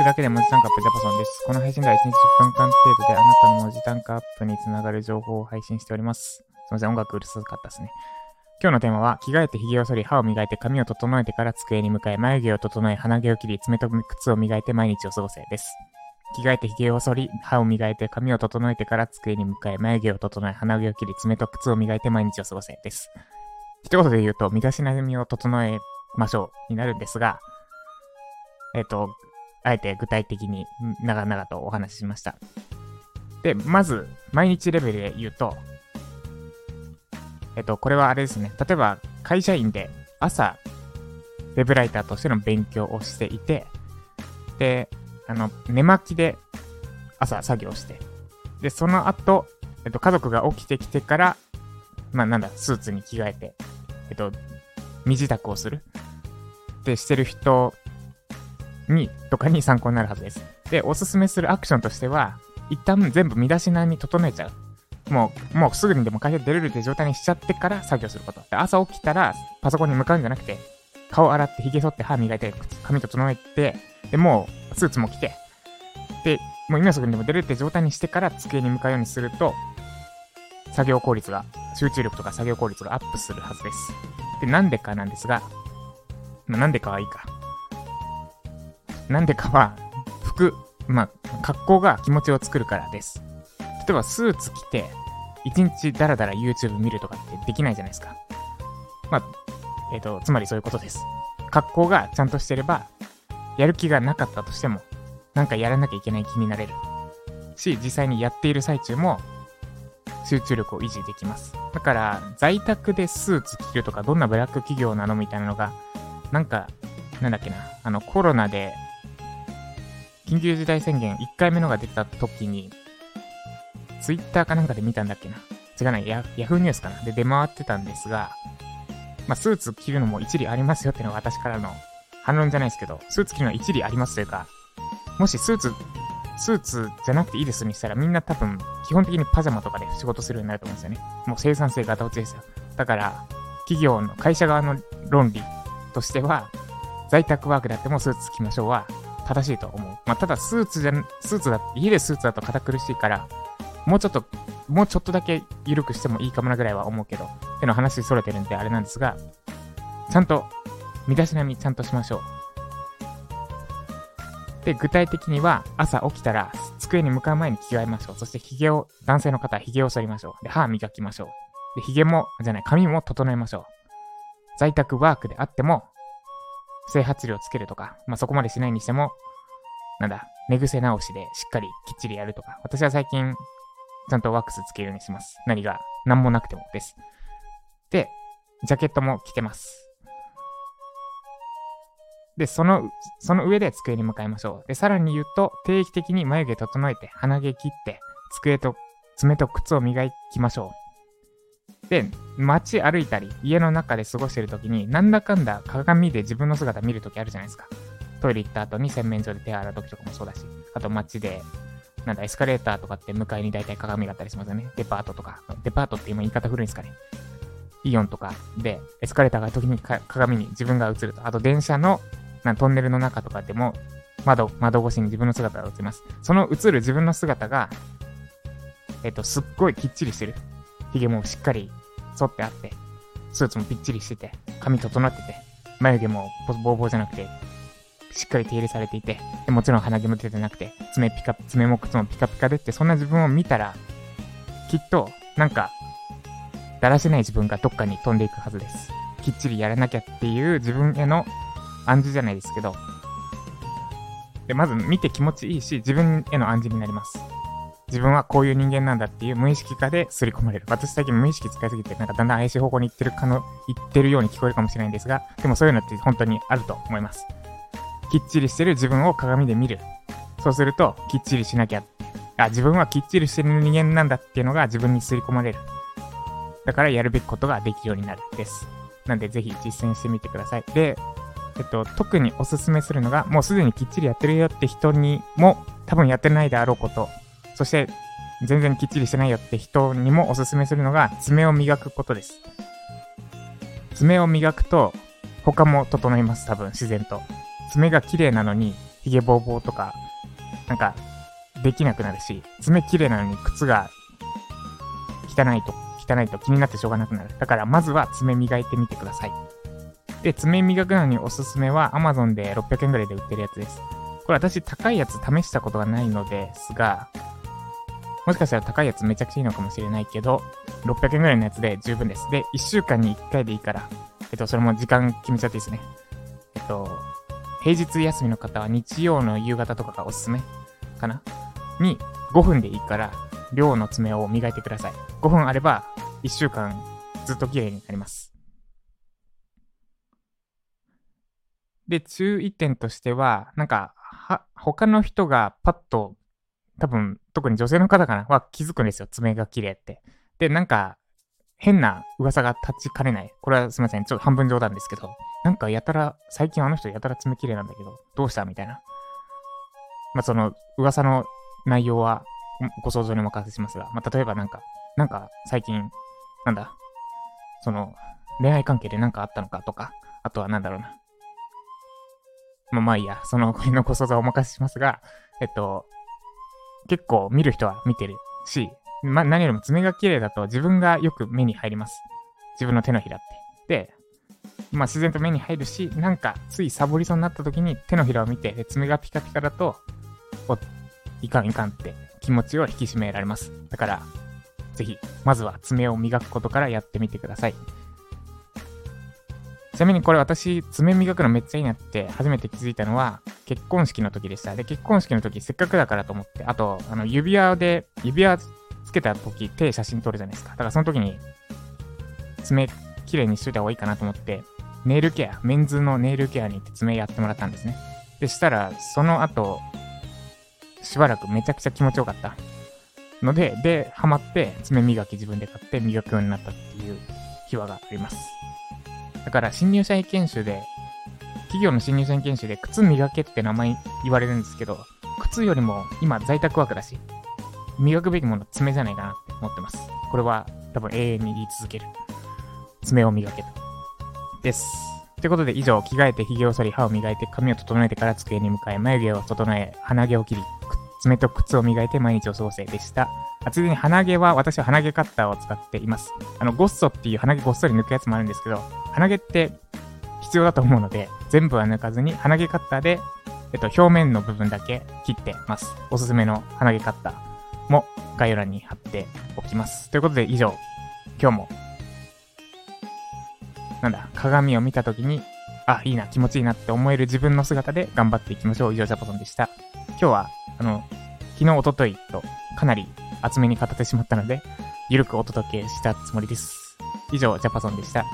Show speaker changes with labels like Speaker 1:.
Speaker 1: くだけで文字単価アップジャパソンです。この配信では1日10分間程度であなたの文字単価アップにつながる情報を配信しております。すみません、音楽うるさかったですね。今日のテーマは、着替えて髭を剃り、歯を磨いて髪を整えてから机に向かい、眉毛を整え、鼻毛を切り、爪と靴を磨いて毎日を過ごせです。着替えて髭を剃り、歯を磨いて髪を整えてから机に向かい、眉毛を整え、鼻毛を切り、爪と靴を磨いて毎日を過ごせです。一言で言うと、身だしなみを整えましょうになるんですが、えっ、と、あえて具体的に長々とお話ししました。で、まず、毎日レベルで言うと、えっと、これはあれですね。例えば、会社員で朝、ウェブライターとしての勉強をしていて、で、あの、寝巻きで朝作業して、で、その後、えっと、家族が起きてきてから、まあ、なんだ、スーツに着替えて、えっと、身支度をするってしてる人に、とかに参考になるはずです。で、おすすめするアクションとしては、一旦全部身だしなみ整えちゃう。もう、もうすぐにでも会社出れるって状態にしちゃってから作業すること。朝起きたらパソコンに向かうんじゃなくて、顔洗って髭剃って歯磨いて髪整えて、で、もうスーツも着て、で、もう今すぐにでも出るって状態にしてから机に向かうようにすると、作業効率が、集中力とか作業効率がアップするはずです。で、なんでかなんですが、まあ、なんでかはいいか。なんでかは、服、まあ、格好が気持ちを作るからです。例えば、スーツ着て、一日ダラダラ YouTube 見るとかってできないじゃないですか。まあ、えっ、ー、と、つまりそういうことです。格好がちゃんとしてれば、やる気がなかったとしても、なんかやらなきゃいけない気になれる。し、実際にやっている最中も、集中力を維持できます。だから、在宅でスーツ着るとか、どんなブラック企業なのみたいなのが、なんか、なんだっけな、あの、コロナで緊急事態宣言1回目のが出た時に、ツイッターかなんかで見たんだっけな。違うない、ヤヤフーニュースかな。で出回ってたんですが、まあ、スーツ着るのも一理ありますよっていうのが私からの反論じゃないですけど、スーツ着るのは一理ありますというか、もしスーツ、スーツじゃなくていいですにしたらみんな多分基本的にパジャマとかで仕事するようになると思うんですよね。もう生産性ガタ落ちですよ。だから、企業の会社側の論理としては、在宅ワークであってもスーツ着ましょうは正しいと思う。まあ、ただスーツじゃ、スーツだ、家でスーツだと堅苦しいから、もうちょっと、もうちょっとだけ緩くしてもいいかもなぐらいは思うけど、っての話それてるんであれなんですが、ちゃんと、身だしなみちゃんとしましょう。で、具体的には、朝起きたら、机に向かう前に着替えましょう。そして、髭を、男性の方は髭を剃りましょう。で、歯磨きましょう。で、髭も、じゃない、髪も整えましょう。在宅ワークであっても、整髪料つけるとか、まあ、そこまでしないにしても、なんだ、寝癖直しでしっかりきっちりやるとか、私は最近、ちゃんとワックスつけるようにします。何が、何もなくてもです。で、ジャケットも着てます。で、その、その上で机に向かいましょう。で、さらに言うと、定期的に眉毛整えて、鼻毛切って、机と、爪と靴を磨きましょう。で、街歩いたり、家の中で過ごしてる時に、なんだかんだ鏡で自分の姿見るときあるじゃないですか。トイレ行った後に洗面所で手洗う時とかもそうだし、あと街で、なんだ、エスカレーターとかって向かいに大体鏡があったりしますよね。デパートとか。デパートって今言い方古いんですかね。イオンとかで、エスカレーターが時に鏡に自分が映ると。あと電車のなトンネルの中とかでも、窓、窓越しに自分の姿が映ります。その映る自分の姿が、えっと、すっごいきっちりしてる。髭もしっかり沿ってあって、スーツもぴっちりしてて、髪整ってて、眉毛もボーボーじゃなくて、しっかり手入れされていて、でもちろん鼻毛も出てなくて、爪ピカ、爪も靴もピカピカでって、そんな自分を見たら、きっと、なんか、だらしない自分がどっかに飛んでいくはずです。きっちりやらなきゃっていう自分への暗示じゃないですけど、で、まず見て気持ちいいし、自分への暗示になります。自分はこういう人間なんだっていう無意識化で刷り込まれる。私最近無意識使いすぎて、なんかだんだん怪しい方向に行ってるかの、行ってるように聞こえるかもしれないんですが、でもそういうのって本当にあると思います。きっちりしてる自分を鏡で見る。そうすると、きっちりしなきゃ。あ、自分はきっちりしてる人間なんだっていうのが自分に刷り込まれる。だからやるべきことができるようになる。です。なんでぜひ実践してみてください。で、えっと、特におすすめするのが、もうすでにきっちりやってるよって人にも、多分やってないであろうことそして、全然きっちりしてないよって人にもおすすめするのが、爪を磨くことです。爪を磨くと、他も整います、多分、自然と。爪が綺麗なのに、髭ぼうぼうとか、なんか、できなくなるし、爪綺麗なのに靴が汚いと、汚いと気になってしょうがなくなる。だからまずは爪磨いてみてください。で、爪磨くのにおすすめは Amazon で600円ぐらいで売ってるやつです。これ私高いやつ試したことがないのですが、もしかしたら高いやつめちゃくちゃいいのかもしれないけど、600円ぐらいのやつで十分です。で、1週間に1回でいいから、えっと、それも時間決めちゃっていいですね。えっと、平日休みの方は日曜の夕方とかがおすすめかな？に5分でいいから、量の爪を磨いてください。5分あれば、1週間ずっと綺麗になります。で、注意点としては、なんか、は、他の人がパッと、多分、特に女性の方かなは気づくんですよ。爪が綺麗って。で、なんか、変な噂が立ちかねない。これはすみません。ちょっと半分冗談ですけど。なんかやたら、最近あの人やたら爪綺麗なんだけど、どうしたみたいな。まあ、その、噂の内容はご想像にお任せしますが、まあ、例えばなんか、なんか最近、なんだ、その、恋愛関係で何かあったのかとか、あとはなんだろうな。まあまあいいや、その辺のご想像をお任せしますが、えっと、結構見る人は見てるし、ま、何よりも爪が綺麗だと自分がよく目に入ります。自分の手のひらって。で、まあ自然と目に入るし、なんかついサボりそうになった時に手のひらを見て、爪がピカピカだと、お、いかんいかんって気持ちを引き締められます。だから、ぜひ、まずは爪を磨くことからやってみてください。ちなみにこれ私、爪磨くのめっちゃいいなって初めて気づいたのは、結婚式の時でした。で、結婚式の時せっかくだからと思って、あと、あの、指輪で、指輪つけた時、手写真撮るじゃないですか。だからその時に、爪綺麗にしといた方がいいかなと思って、ネイルケア、メンズのネイルケアに行って爪やってもらったんですね。で、したら、その後、しばらくめちゃくちゃ気持ちよかった。ので、で、ハマって、爪磨き自分で買って磨くようになったっていう秘話があります。だから、新入社員研修で、企業の新入社員研修で、靴磨けって名前言われるんですけど、靴よりも今在宅ワークだし、磨くべきもの爪じゃないかなって思ってます。これは多分永遠に言い続ける。爪を磨けと。です。ということで以上、着替えて髭を剃り、歯を磨いて、髪を整えてから机に向かい、眉毛を整え、鼻毛を切り、爪と靴を磨いて毎日を過ごせでした。あついでに鼻毛は私は鼻毛カッターを使っています。あの、ゴッソっていう鼻毛ごっそり抜くやつもあるんですけど、鼻毛って必要だと思うので、全部は抜かずに鼻毛カッターで、えっと、表面の部分だけ切ってます。おすすめの鼻毛カッターも概要欄に貼っておきます。ということで以上、今日も、なんだ、鏡を見た時に、あ、いいな、気持ちいいなって思える自分の姿で頑張っていきましょう。以上、ジャパソンでした。今日はあの、昨日、おとといとかなり厚めに語ってしまったので、ゆるくお届けしたつもりです。以上、ジャパソンでした。